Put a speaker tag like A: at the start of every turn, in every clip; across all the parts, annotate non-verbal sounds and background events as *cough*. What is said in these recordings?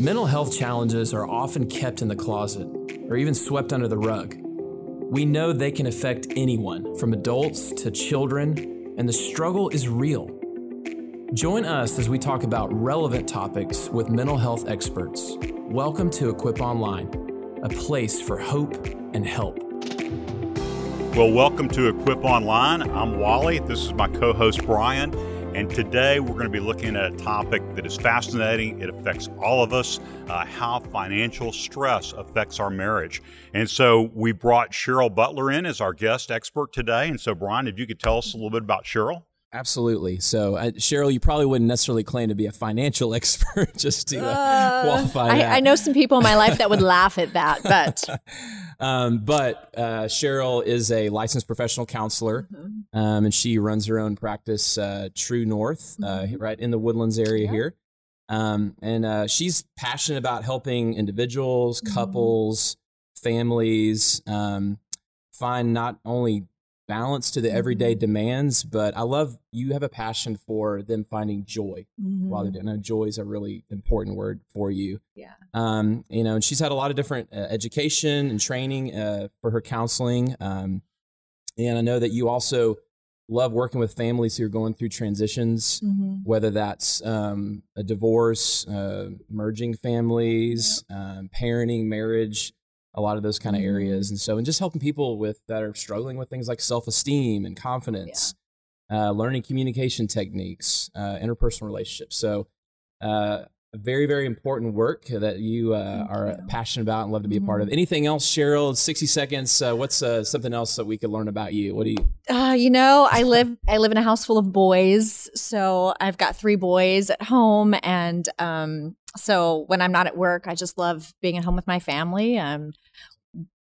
A: Mental health challenges are often kept in the closet or even swept under the rug. We know they can affect anyone, from adults to children, and the struggle is real. Join us as we talk about relevant topics with mental health experts. Welcome to Equip Online, a place for hope and help.
B: Well, welcome to Equip Online. I'm Wally. This is my co host, Brian. And today we're going to be looking at a topic that is fascinating. It affects all of us uh, how financial stress affects our marriage. And so we brought Cheryl Butler in as our guest expert today. And so, Brian, if you could tell us a little bit about Cheryl.
A: Absolutely. So, uh, Cheryl, you probably wouldn't necessarily claim to be a financial *laughs* expert just to uh, uh, qualify
C: I, I, know some people in my life that would laugh at that, but. *laughs*
A: um, but uh, Cheryl is a licensed professional counselor, mm-hmm. um, and she runs her own practice, uh, True North, uh, mm-hmm. right in the Woodlands area yeah. here. Um, and she's passionate about helping individuals, mm-hmm. couples, families um, find not only balance to the everyday mm-hmm. demands, but I love you have a passion for them finding joy mm-hmm. while they're mm-hmm. doing. joy is a really important word for you.
C: Yeah.
A: Um, you know, and she's had a lot of different uh, education and training uh, for her counseling. Um, and I know that you also love working with families who are going through transitions, mm-hmm. whether that's um, a divorce, uh, merging families, yep. um, parenting, marriage a lot of those kind of mm-hmm. areas. And so, and just helping people with that are struggling with things like self esteem and confidence, yeah. uh, learning communication techniques, uh, interpersonal relationships. So, uh, very, very important work that you uh, are you. passionate about and love to be a part of. Mm-hmm. Anything else, Cheryl? Sixty seconds. Uh, what's uh, something else that we could learn about you? What do you?
C: Uh, you know, I live. I live in a house full of boys, so I've got three boys at home, and um, so when I'm not at work, I just love being at home with my family. Um,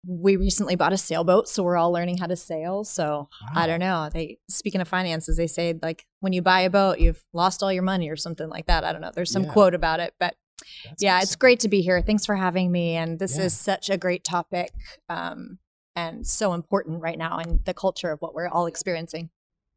C: we recently bought a sailboat, so we're all learning how to sail. So wow. I don't know. They speaking of finances, they say like when you buy a boat, you've lost all your money or something like that. I don't know. There's some yeah. quote about it, but That's yeah, awesome. it's great to be here. Thanks for having me. And this yeah. is such a great topic um, and so important right now in the culture of what we're all experiencing.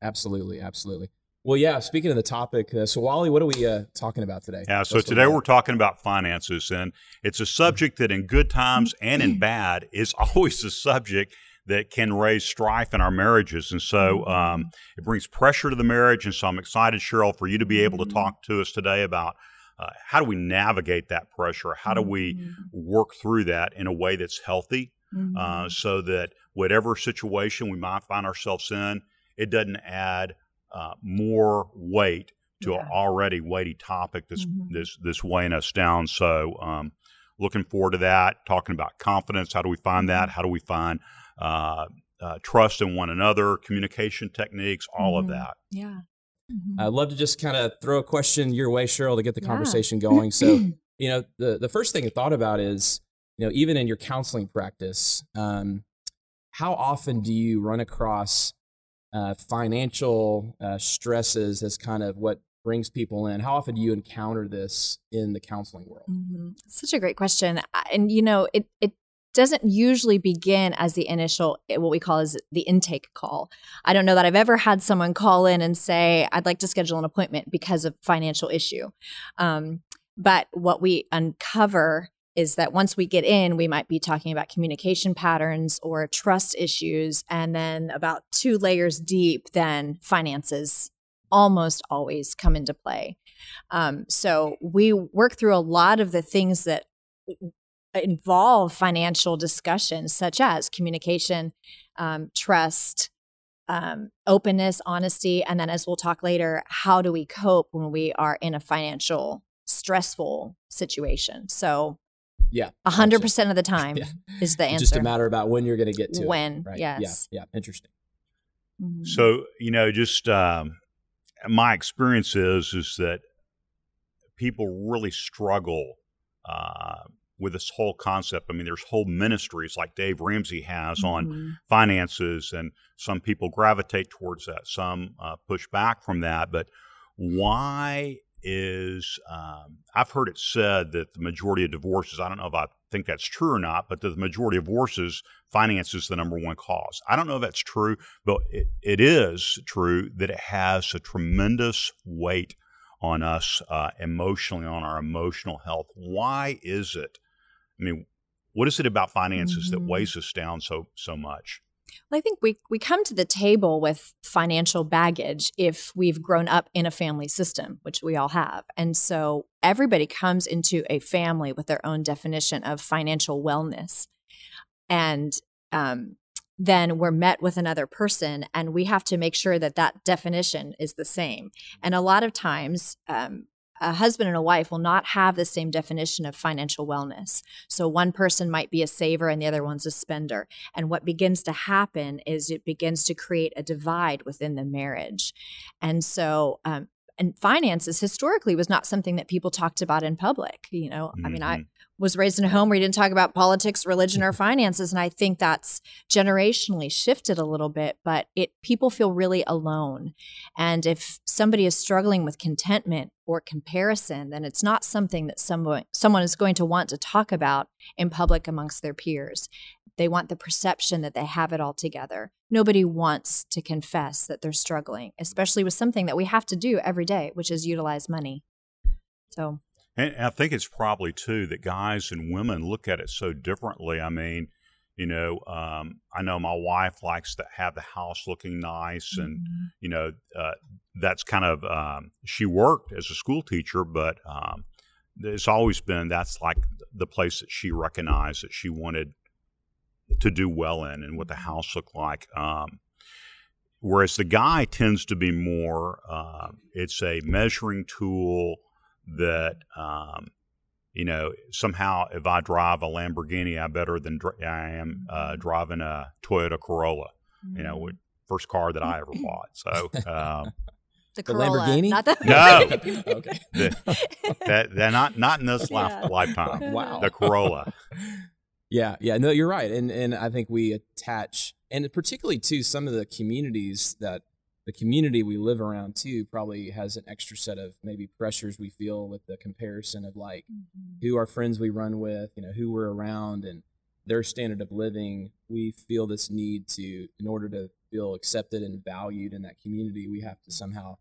A: Absolutely, absolutely. Well, yeah. Speaking of the topic, uh, so Wally, what are we uh, talking about today?
B: Yeah. So today we're talking about finances, and it's a subject that, in good times and in *clears throat* bad, is *laughs* always a subject that can raise strife in our marriages, and so mm-hmm. um, it brings pressure to the marriage. And so I'm excited, Cheryl, for you to be able to mm-hmm. talk to us today about uh, how do we navigate that pressure? How do we mm-hmm. work through that in a way that's healthy, uh, so that whatever situation we might find ourselves in, it doesn't add uh, more weight to yeah. an already weighty topic that's mm-hmm. this this weighing us down. So, um, looking forward to that. Talking about confidence. How do we find that? Mm-hmm. How do we find uh, uh, trust in one another? Communication techniques. All
C: mm-hmm.
B: of that.
C: Yeah.
A: Mm-hmm. I'd love to just kind of throw a question your way, Cheryl, to get the yeah. conversation *clears throat* going. So, you know, the the first thing I thought about is, you know, even in your counseling practice, um, how often do you run across uh, financial uh, stresses as kind of what brings people in. How often do you encounter this in the counseling world?
C: Mm-hmm. Such a great question, and you know it it doesn't usually begin as the initial eh, what we call is the intake call. I don't know that I've ever had someone call in and say I'd like to schedule an appointment because of financial issue. Um, but what we uncover is that once we get in, we might be talking about communication patterns or trust issues. And then about two layers deep, then finances almost always come into play. Um, so we work through a lot of the things that involve financial discussions, such as communication, um, trust, um, openness, honesty, and then as we'll talk later, how do we cope when we are in a financial stressful situation? So
A: yeah.
C: A hundred percent of the *laughs* time yeah. is the answer.
A: Just a matter about when you're going to get to
C: when,
A: it. When,
C: right? yes.
A: Yeah. Yeah. Interesting.
B: Mm-hmm. So, you know, just um, my experience is, is that people really struggle uh, with this whole concept. I mean, there's whole ministries like Dave Ramsey has mm-hmm. on finances, and some people gravitate towards that, some uh, push back from that. But why is um, I've heard it said that the majority of divorces, I don't know if I think that's true or not, but the majority of divorces, finance is the number one cause. I don't know if that's true, but it, it is true that it has a tremendous weight on us uh, emotionally, on our emotional health. Why is it? I mean, what is it about finances mm-hmm. that weighs us down so so much?
C: Well, I think we we come to the table with financial baggage if we've grown up in a family system, which we all have. And so everybody comes into a family with their own definition of financial wellness. And um, then we're met with another person and we have to make sure that that definition is the same and a lot of times um, a husband and a wife will not have the same definition of financial wellness. So one person might be a saver and the other one's a spender. And what begins to happen is it begins to create a divide within the marriage. And so, um, and finances historically was not something that people talked about in public. You know, mm-hmm. I mean, I mm-hmm was raised in a home where you didn't talk about politics, religion, or *laughs* finances. And I think that's generationally shifted a little bit, but it people feel really alone. And if somebody is struggling with contentment or comparison, then it's not something that someone someone is going to want to talk about in public amongst their peers. They want the perception that they have it all together. Nobody wants to confess that they're struggling, especially with something that we have to do every day, which is utilize money. So
B: and I think it's probably too that guys and women look at it so differently. I mean, you know, um, I know my wife likes to have the house looking nice, and mm-hmm. you know, uh, that's kind of um, she worked as a school teacher, but um, it's always been that's like the place that she recognized that she wanted to do well in, and what the house looked like. Um, whereas the guy tends to be more, uh, it's a measuring tool that um, you know somehow if I drive a Lamborghini, I better than dr- I am uh, driving a Toyota Corolla. Mm-hmm. You know, mm-hmm. first car that I ever *laughs* bought. So. Um,
C: the, the Lamborghini, not the
B: no. *laughs* okay, the, that they're not not in this yeah. lifetime.
A: Wow,
B: the Corolla. *laughs*
A: Yeah, yeah, no, you're right, and and I think we attach, and particularly to some of the communities that the community we live around too probably has an extra set of maybe pressures we feel with the comparison of like mm-hmm. who our friends we run with, you know, who we're around and their standard of living. We feel this need to, in order to feel accepted and valued in that community, we have to somehow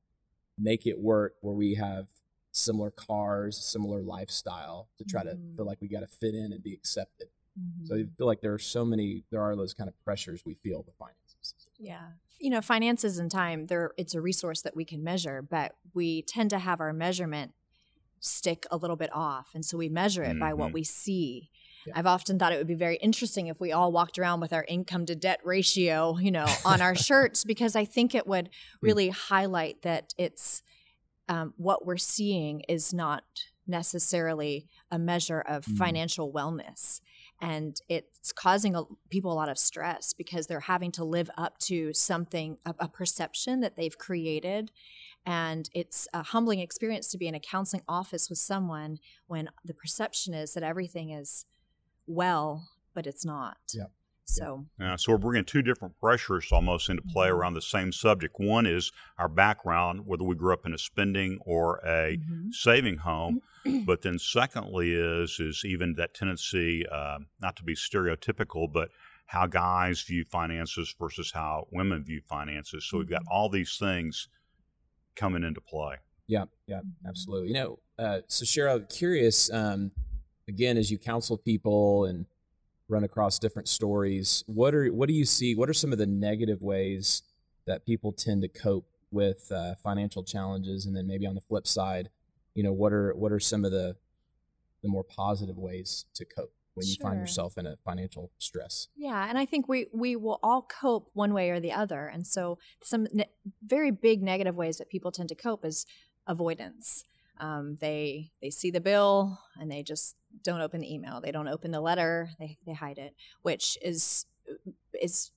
A: make it work where we have similar cars, similar lifestyle to try mm-hmm. to feel like we got to fit in and be accepted. Mm-hmm. So I feel like there are so many, there are those kind of pressures we feel with finances.
C: Yeah you know, finances and time, there it's a resource that we can measure, but we tend to have our measurement stick a little bit off. And so we measure it mm-hmm. by what mm-hmm. we see. Yeah. I've often thought it would be very interesting if we all walked around with our income to debt ratio, you know, on our *laughs* shirts, because I think it would mm. really mm. highlight that it's um, what we're seeing is not necessarily a measure of mm. financial wellness and it's causing a, people a lot of stress because they're having to live up to something a, a, perception that they've created. And it's a humbling experience to be in a counseling office with someone when the perception is that everything is well but it's not.
A: Yeah
C: so,
B: yeah, so we're bringing two different pressures almost into play mm-hmm. around the same subject. One is our background, whether we grew up in a spending or a mm-hmm. saving home, *clears throat* but then secondly is is even that tendency, uh, not to be stereotypical, but how guys view finances versus how women view finances. So mm-hmm. we've got mm-hmm. all these things coming into play.
A: Yeah, yeah, absolutely. You know, uh, so Cheryl, curious um, again as you counsel people and run across different stories. What are what do you see? What are some of the negative ways that people tend to cope with uh, financial challenges? And then maybe on the flip side, you know, what are what are some of the the more positive ways to cope when you find yourself in a financial stress?
C: Yeah, and I think we we will all cope one way or the other. And so some ne- very big negative ways that people tend to cope is avoidance. Um, they they see the bill and they just don't open the email. They don't open the letter. They they hide it, which is is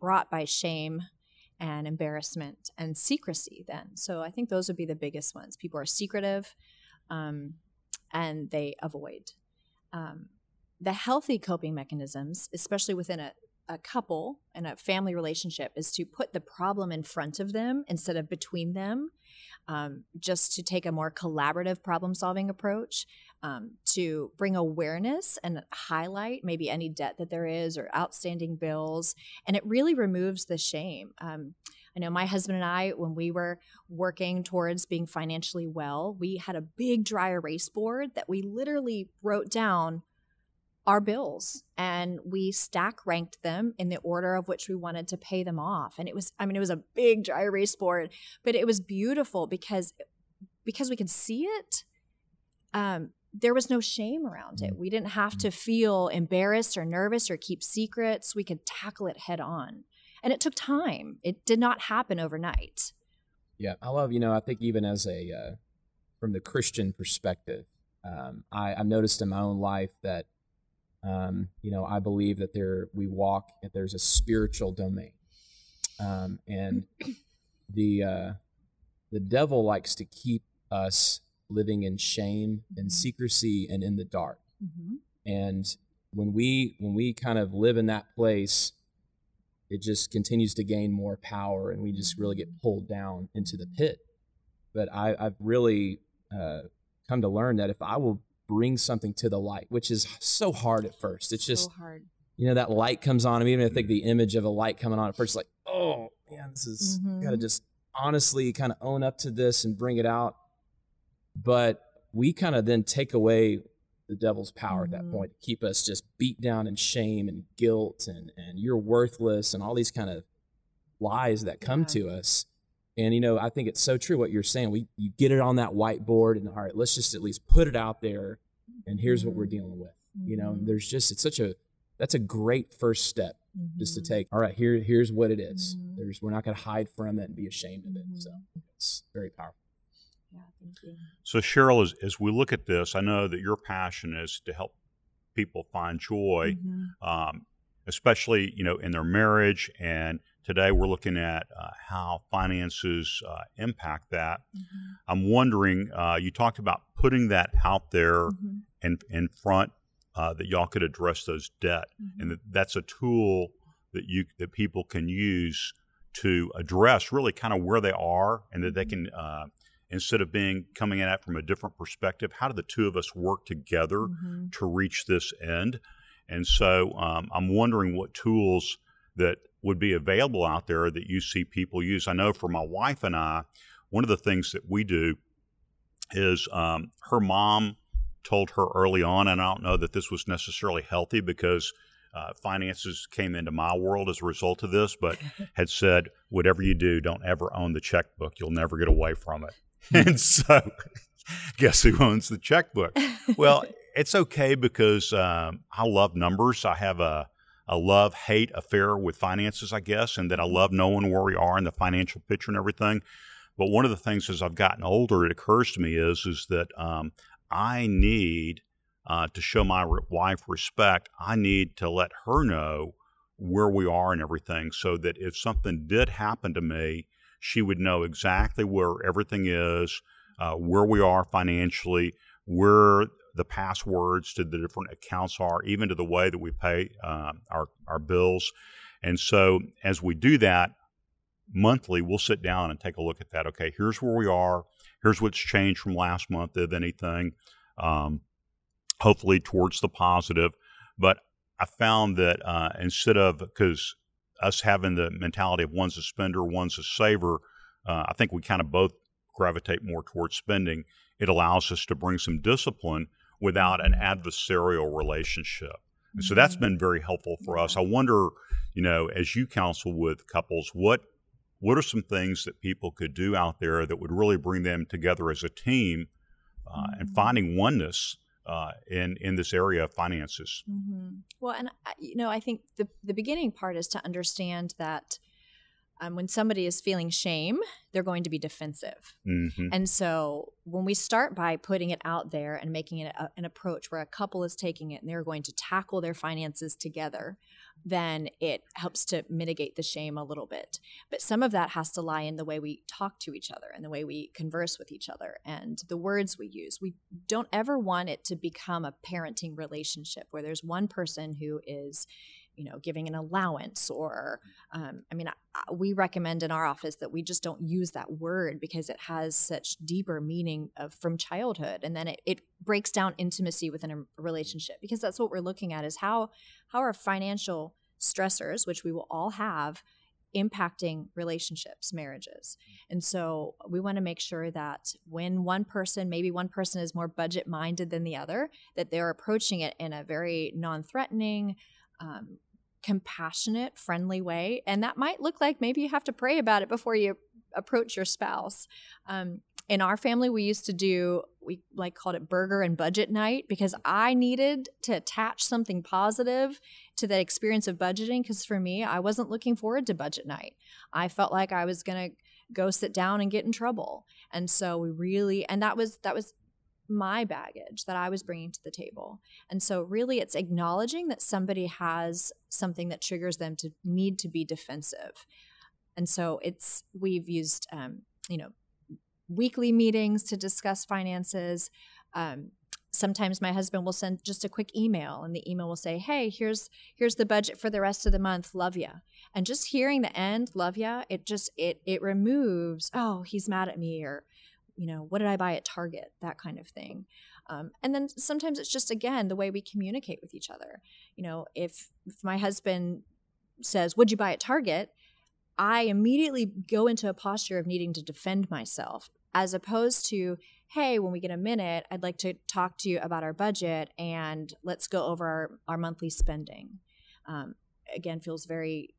C: brought by shame and embarrassment and secrecy. Then, so I think those would be the biggest ones. People are secretive, um, and they avoid. Um, the healthy coping mechanisms, especially within a, a couple and a family relationship, is to put the problem in front of them instead of between them um, just to take a more collaborative problem solving approach um, to bring awareness and highlight maybe any debt that there is or outstanding bills. And it really removes the shame. Um, I know my husband and I, when we were working towards being financially well, we had a big dry erase board that we literally wrote down our bills and we stack ranked them in the order of which we wanted to pay them off and it was i mean it was a big dry erase board but it was beautiful because because we could see it um, there was no shame around it. Mm. We didn't have to feel embarrassed or nervous or keep secrets. We could tackle it head on. And it took time. It did not happen overnight.
A: Yeah, I love, you know, I think even as a, uh, from the Christian perspective, um, I, I've noticed in my own life that, um, you know, I believe that there, we walk, that there's a spiritual domain. Um, and the, uh, the devil likes to keep us living in shame and mm-hmm. secrecy and in the dark. Mm-hmm. And when we when we kind of live in that place, it just continues to gain more power, and we just really get mm-hmm. pulled down into the pit. But I, I, have really uh, come to learn that if I will bring something to the light, which is so hard at first, it's just hard. You know that light comes on, and even I think the image of a light coming on at first, like, oh man, this is mm-hmm. got to just honestly kind of own up to this and bring it out but we kind of then take away the devil's power mm-hmm. at that mm-hmm. point to keep us just beat down in shame and guilt and, and you're worthless and all these kind of lies that come yeah. to us. And you know, I think it's so true what you're saying. We you get it on that whiteboard and all right, let's just at least put it out there and here's mm-hmm. what we're mm-hmm. dealing with. Mm-hmm. You know, and mm-hmm. there's just it's such a that's a great first step just to take all right here here's what it is. there's we're not going to hide from it and be ashamed of it so it's very powerful
C: yeah, thank you.
B: So, Cheryl, as, as we look at this, I know that your passion is to help people find joy, mm-hmm. um, especially you know in their marriage. And today we're looking at uh, how finances uh, impact that. Mm-hmm. I'm wondering. Uh, you talked about putting that out there mm-hmm. in in front uh, that y'all could address those debt, mm-hmm. and that that's a tool that you that people can use to address really kind of where they are, and that they mm-hmm. can uh, instead of being coming at it from a different perspective how do the two of us work together mm-hmm. to reach this end and so um, i'm wondering what tools that would be available out there that you see people use i know for my wife and i one of the things that we do is um, her mom told her early on and i don't know that this was necessarily healthy because uh, finances came into my world as a result of this, but *laughs* had said, whatever you do, don't ever own the checkbook. You'll never get away from it. *laughs* and so, *laughs* guess who owns the checkbook? Well, it's okay because um, I love numbers. I have a, a love hate affair with finances, I guess, and that I love knowing where we are in the financial picture and everything. But one of the things as I've gotten older, it occurs to me is is that um, I need uh, to show my wife respect. I need to let her know where we are and everything, so that if something did happen to me, she would know exactly where everything is, uh, where we are financially, where the passwords to the different accounts are, even to the way that we pay uh, our, our bills. And so as we do that monthly, we'll sit down and take a look at that. Okay, here's where we are. Here's what's changed from last month, if anything, um, hopefully towards the positive. But I found that uh, instead of, because us having the mentality of one's a spender, one's a saver, uh, I think we kind of both gravitate more towards spending. It allows us to bring some discipline without an adversarial relationship. And so that's mm-hmm. been very helpful for us. I wonder, you know, as you counsel with couples, what what are some things that people could do out there that would really bring them together as a team uh, mm-hmm. and finding oneness uh, in in this area of finances.
C: Mm-hmm. Well, and you know, I think the the beginning part is to understand that um, when somebody is feeling shame, they're going to be defensive. Mm-hmm. And so when we start by putting it out there and making it a, an approach where a couple is taking it and they're going to tackle their finances together, then it helps to mitigate the shame a little bit. But some of that has to lie in the way we talk to each other and the way we converse with each other and the words we use. We don't ever want it to become a parenting relationship where there's one person who is you know giving an allowance or um, i mean I, we recommend in our office that we just don't use that word because it has such deeper meaning of from childhood and then it, it breaks down intimacy within a relationship because that's what we're looking at is how how are financial stressors which we will all have impacting relationships, marriages. And so we want to make sure that when one person, maybe one person is more budget minded than the other, that they're approaching it in a very non threatening, um, compassionate, friendly way. And that might look like maybe you have to pray about it before you approach your spouse. Um, in our family, we used to do, we like called it burger and budget night because I needed to attach something positive to that experience of budgeting. Because for me, I wasn't looking forward to budget night. I felt like I was to go sit down and get in trouble. And so we really, and that was, that was my baggage that I was bringing to the table. And so, really, it's acknowledging that somebody has something that triggers them to need to be defensive. And so, it's we've used, um, you know, weekly meetings to discuss finances. Um, sometimes my husband will send just a quick email and the email will say hey here's here's the budget for the rest of the month love ya and just hearing the end love ya it just it it removes oh he's mad at me or you know what did i buy at target? That kind of thing. Um, and then sometimes it's just again the way we communicate with each other. You know if if my husband says what'd you buy at target? I immediately go into a posture of needing to defend myself as opposed to, hey, when we get a minute, I'd like to talk to you about our budget and let's go over our, our monthly spending. Um, again, feels very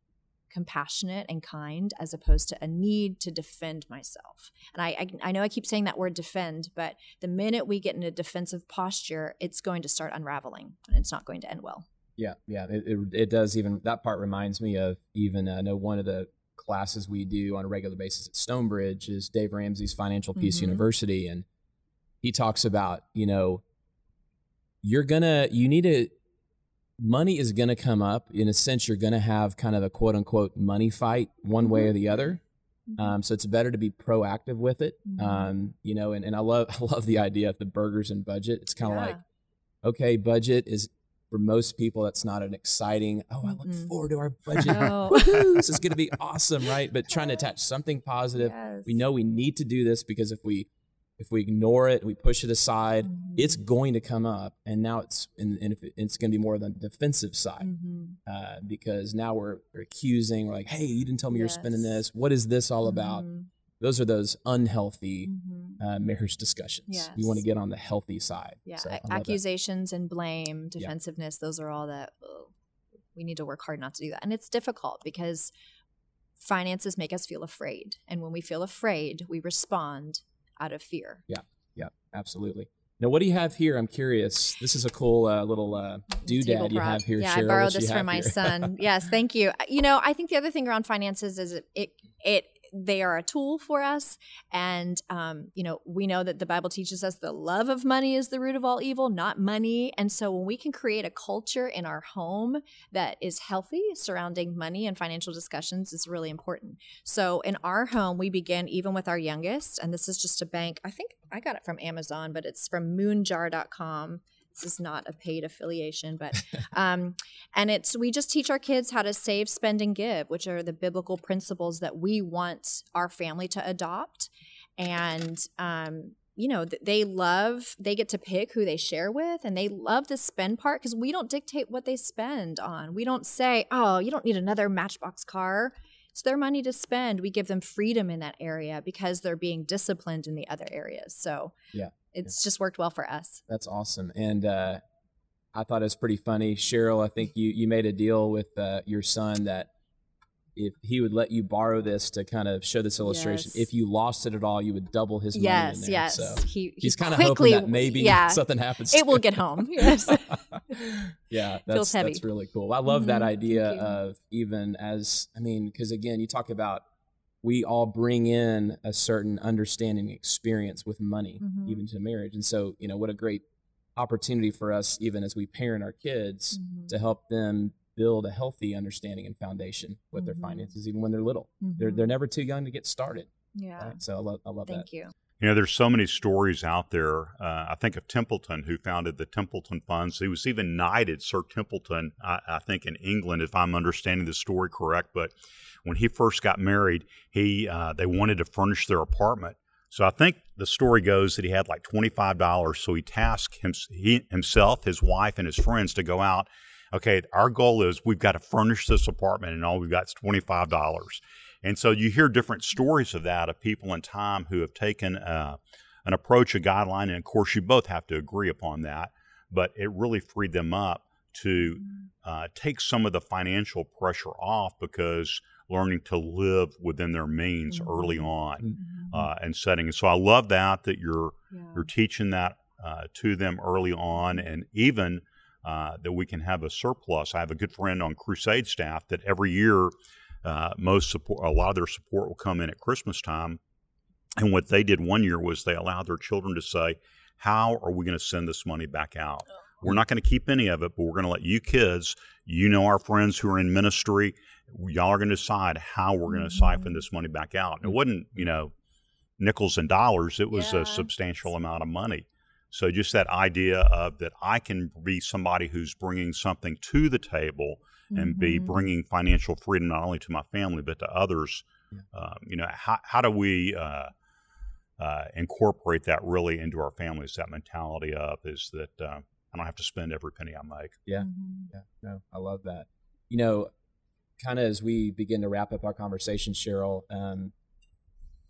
C: compassionate and kind as opposed to a need to defend myself. And I, I, I, know I keep saying that word defend, but the minute we get in a defensive posture, it's going to start unraveling and it's not going to end well.
A: Yeah, yeah, it, it, it does. Even that part reminds me of even uh, I know one of the classes we do on a regular basis at Stonebridge is Dave Ramsey's Financial Peace mm-hmm. University. And he talks about, you know, you're gonna, you need to, money is gonna come up. In a sense, you're gonna have kind of a quote unquote money fight one mm-hmm. way or the other. Mm-hmm. Um, so it's better to be proactive with it. Mm-hmm. Um, you know, and, and I love *laughs* I love the idea of the burgers and budget. It's kind of yeah. like, okay, budget is for most people that's not an exciting oh i look mm-hmm. forward to our *laughs* budget *laughs* this is going to be awesome right but trying to attach something positive yes. we know we need to do this because if we if we ignore it we push it aside mm-hmm. it's going to come up and now it's and, and it, it's going to be more of the defensive side mm-hmm. uh, because now we're, we're, accusing we're like hey you didn't tell me yes. you're spending this what is this all about mm-hmm. those are those unhealthy mm-hmm uh, marriage discussions. Yes. You want to get on the healthy side.
C: Yeah, so accusations and blame, defensiveness, yeah. those are all that oh, we need to work hard not to do that. And it's difficult because finances make us feel afraid. And when we feel afraid, we respond out of fear.
A: Yeah, yeah, absolutely. Now, what do you have here? I'm curious. This is a cool uh, little uh, doodad you have here.
C: Yeah,
A: Cheryl.
C: I borrowed this from my *laughs* son. yes, thank you. You know, I think the other thing around finances is it, it it they are a tool for us. And um, you know we know that the bible teaches us the love of money is the root of all evil not money. And so when we can create a culture in our home that is healthy surrounding money and financial discussions is really important. So in our home we begin even with our youngest and this is just a bank. I think i got it from amazon but it's from moonjar.com is not a paid affiliation, but *laughs* um, and it's we just teach our kids how to save, spend, and give, which are the biblical principles that we want our family to adopt. And um, you know they love they get to pick who they share with and they love the spend part because we don't dictate what they spend on. We don't say oh you don't need another matchbox car. It's their money to spend. We give them freedom in that area because they're being disciplined in the other areas. So
A: yeah
C: it's just worked well for us.
A: That's awesome. And uh, I thought it was pretty funny. Cheryl, I think you, you made a deal with uh, your son that if he would let you borrow this to kind of show this illustration, yes. if you lost it at all, you would double his money.
C: Yes, yes.
A: So he, he's kind of hoping that maybe yeah, something happens.
C: It will get home. Yes. *laughs*
A: yeah, *laughs* that's, that's really cool. I love mm-hmm. that idea of even as, I mean, because again, you talk about we all bring in a certain understanding experience with money, mm-hmm. even to marriage. And so, you know, what a great opportunity for us, even as we parent our kids, mm-hmm. to help them build a healthy understanding and foundation with mm-hmm. their finances, even when they're little. They're they're mm-hmm. never too young to get started.
C: Yeah. Right?
A: So I love I love
C: Thank
A: that.
C: Thank you.
B: You know, there's so many stories out there. Uh, I think of Templeton, who founded the Templeton Funds. He was even knighted Sir Templeton, I, I think, in England, if I'm understanding the story correct. But when he first got married, he uh, they wanted to furnish their apartment. So I think the story goes that he had like twenty five dollars. So he tasked him, he, himself, his wife, and his friends to go out okay, our goal is we've got to furnish this apartment and all we've got is $25. And so you hear different stories of that of people in time who have taken uh, an approach, a guideline, and of course you both have to agree upon that. But it really freed them up to mm-hmm. uh, take some of the financial pressure off because learning to live within their means mm-hmm. early on mm-hmm. uh, and setting. So I love that that you're yeah. you're teaching that uh, to them early on, and even uh, that we can have a surplus. I have a good friend on Crusade staff that every year uh, most support, a lot of their support will come in at Christmas time. And what they did one year was they allowed their children to say, "How are we going to send this money back out? We're not going to keep any of it, but we're going to let you kids, you know, our friends who are in ministry, y'all are going to decide how we're going to mm-hmm. siphon this money back out." And it wasn't, you know, nickels and dollars; it was yeah. a substantial amount of money. So just that idea of that I can be somebody who's bringing something to the table and mm-hmm. be bringing financial freedom not only to my family but to others. Um, you know, how, how do we uh, uh, incorporate that really into our families? That mentality of is that uh, I don't have to spend every penny I make.
A: Yeah, mm-hmm. yeah, no, I love that. You know, kind of as we begin to wrap up our conversation, Cheryl, um,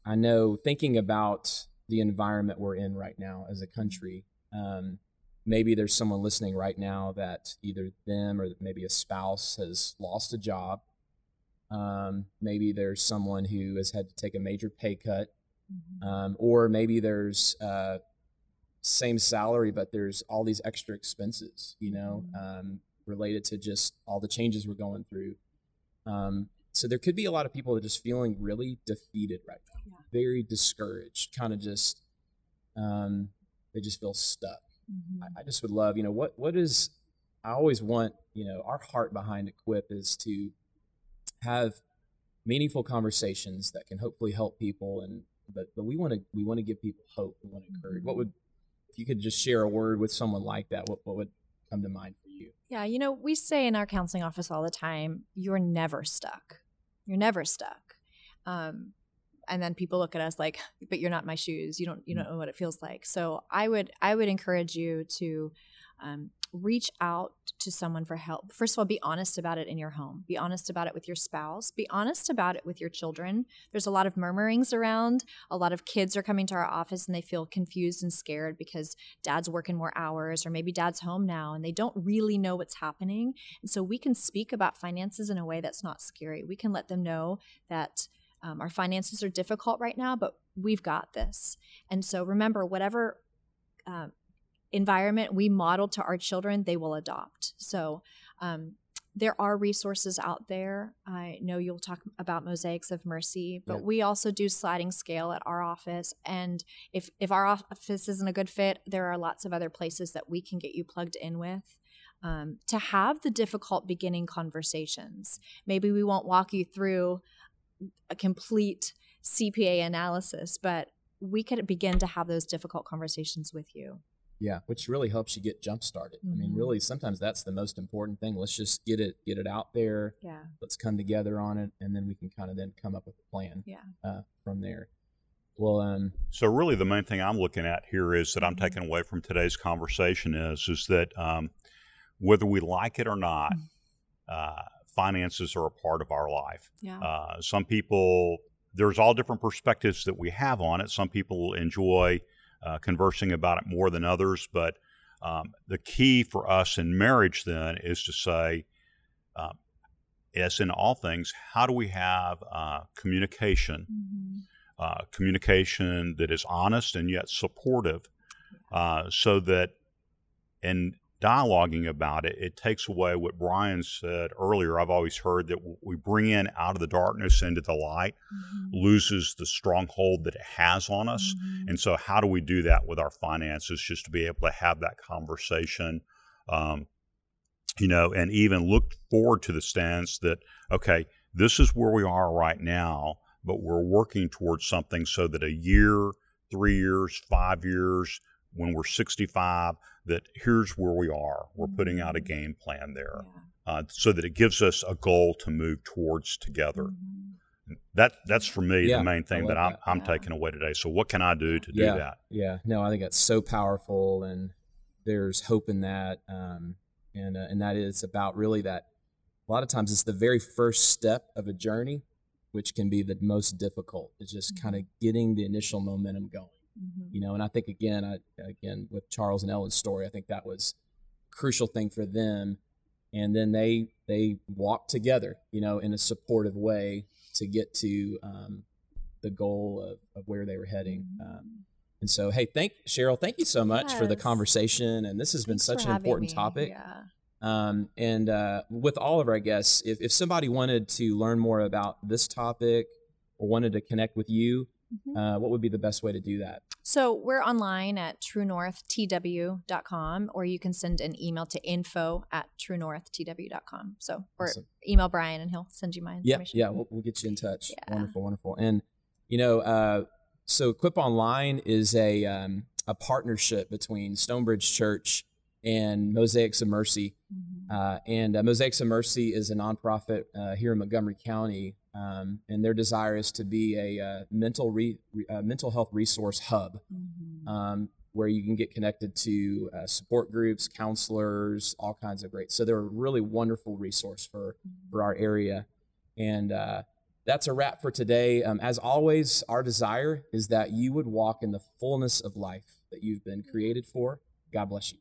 A: I know thinking about the environment we're in right now as a country. Um, maybe there's someone listening right now that either them or maybe a spouse has lost a job. Um, maybe there's someone who has had to take a major pay cut, mm-hmm. um, or maybe there's uh, same salary, but there's all these extra expenses, you know, mm-hmm. um, related to just all the changes we're going through. Um, so there could be a lot of people that are just feeling really defeated right now, yeah. very discouraged, kind of just um, they just feel stuck. Mm-hmm. I, I, just would love, you know, what what is I always want, you know, our heart behind Equip is to have meaningful conversations that can hopefully help people and but but we want to we want to give people hope. We want to encourage. Mm-hmm. What would if you could just share a word with someone like that? What what would come to mind for you?
C: Yeah, you know, we say in our counseling office all the time, you're never stuck. You're never stuck. Um, and then people look at us like, but you're not my shoes. You don't you mm. don't know what it feels like. So I would I would encourage you to um, reach out to someone for help. First of all, be honest about it in your home. Be honest about it with your spouse. Be honest about it with your children. There's a lot of murmurings around. A lot of kids are coming to our office and they feel confused and scared because dad's working more hours or maybe dad's home now and they don't really know what's happening. And so we can speak about finances in a way that's not scary. We can let them know that um, our finances are difficult right now, but we've got this. And so remember, whatever uh, environment we model to our children, they will adopt. So um, there are resources out there. I know you'll talk about mosaics of mercy, but we also do sliding scale at our office. And if if our office isn't a good fit, there are lots of other places that we can get you plugged in with. Um, to have the difficult beginning conversations. Maybe we won't walk you through a complete CPA analysis, but we could begin to have those difficult conversations with you.
A: Yeah, which really helps you get jump started. Mm-hmm. I mean, mm-hmm. really, sometimes that's the most important thing. Let's just get it get it out there.
C: Yeah.
A: Let's come together on it, and then we can kind of then come up with a plan.
C: Yeah.
A: Uh, from there. Well, um,
B: so really, the main thing I'm looking at here is that I'm mm-hmm. taking away from today's conversation is is that um, whether we like it or not, mm-hmm. uh, finances are a part of our life.
C: Yeah. Uh,
B: some people, there's all different perspectives that we have on it. Some people enjoy uh, conversing about it more than others, but um, the key for us in marriage then is to say, um, as in all things, how do we have uh, communication, mm-hmm. Uh, communication that is honest and yet supportive, uh, so that, and dialoguing about it, it takes away what Brian said earlier. I've always heard that we bring in out of the darkness into the light mm-hmm. loses the stronghold that it has on us. Mm-hmm. And so, how do we do that with our finances? Just to be able to have that conversation, um, you know, and even look forward to the stance that, okay, this is where we are right now, but we're working towards something so that a year, three years, five years, when we're 65 that here's where we are. We're putting out a mm-hmm. game plan there yeah. uh, so that it gives us a goal to move towards together. Mm-hmm. That that's for me yeah, the main thing that I'm that. I'm yeah. taking away today. So what can I do to do that?
A: Yeah, no, I think that's so powerful, and there's hope in that. Um, and uh, and that is about really that. A lot of times, it's the very first step of a journey, which can be the most difficult. It's just mm-hmm. kind of getting the initial momentum going. Mm-hmm. You know, and I think again, I, again with Charles and Ellen's story, I think that was crucial thing for them. And then they they walked together, you know, in a supportive way to get to um, the goal of, of where they were heading. Mm-hmm. Um, and so, hey, thank Cheryl, thank you so much yes. for the conversation. And this has been such an important me. topic.
C: Yeah.
A: Um, and uh, with all of our guests, if, if somebody wanted to learn more about this topic or wanted to connect with you, mm-hmm. uh, what would be the best way to do that?
C: So we're online at truenorthtw.com, or you can send an email to info at truenorthtw.com. So, or awesome. email Brian and he'll send you my information.
A: Yeah, yeah, we'll, we'll get you in touch. Yeah. Wonderful, wonderful. And, you know, uh, so Equip Online is a, um, a partnership between Stonebridge Church and Mosaics of Mercy. Mm-hmm. Uh, and uh, Mosaics of Mercy is a nonprofit uh, here in Montgomery County um, and their desire is to be a uh, mental re, uh, mental health resource hub, mm-hmm. um, where you can get connected to uh, support groups, counselors, all kinds of great. So they're a really wonderful resource for mm-hmm. for our area, and uh, that's a wrap for today. Um, as always, our desire is that you would walk in the fullness of life that you've been created for. God bless you.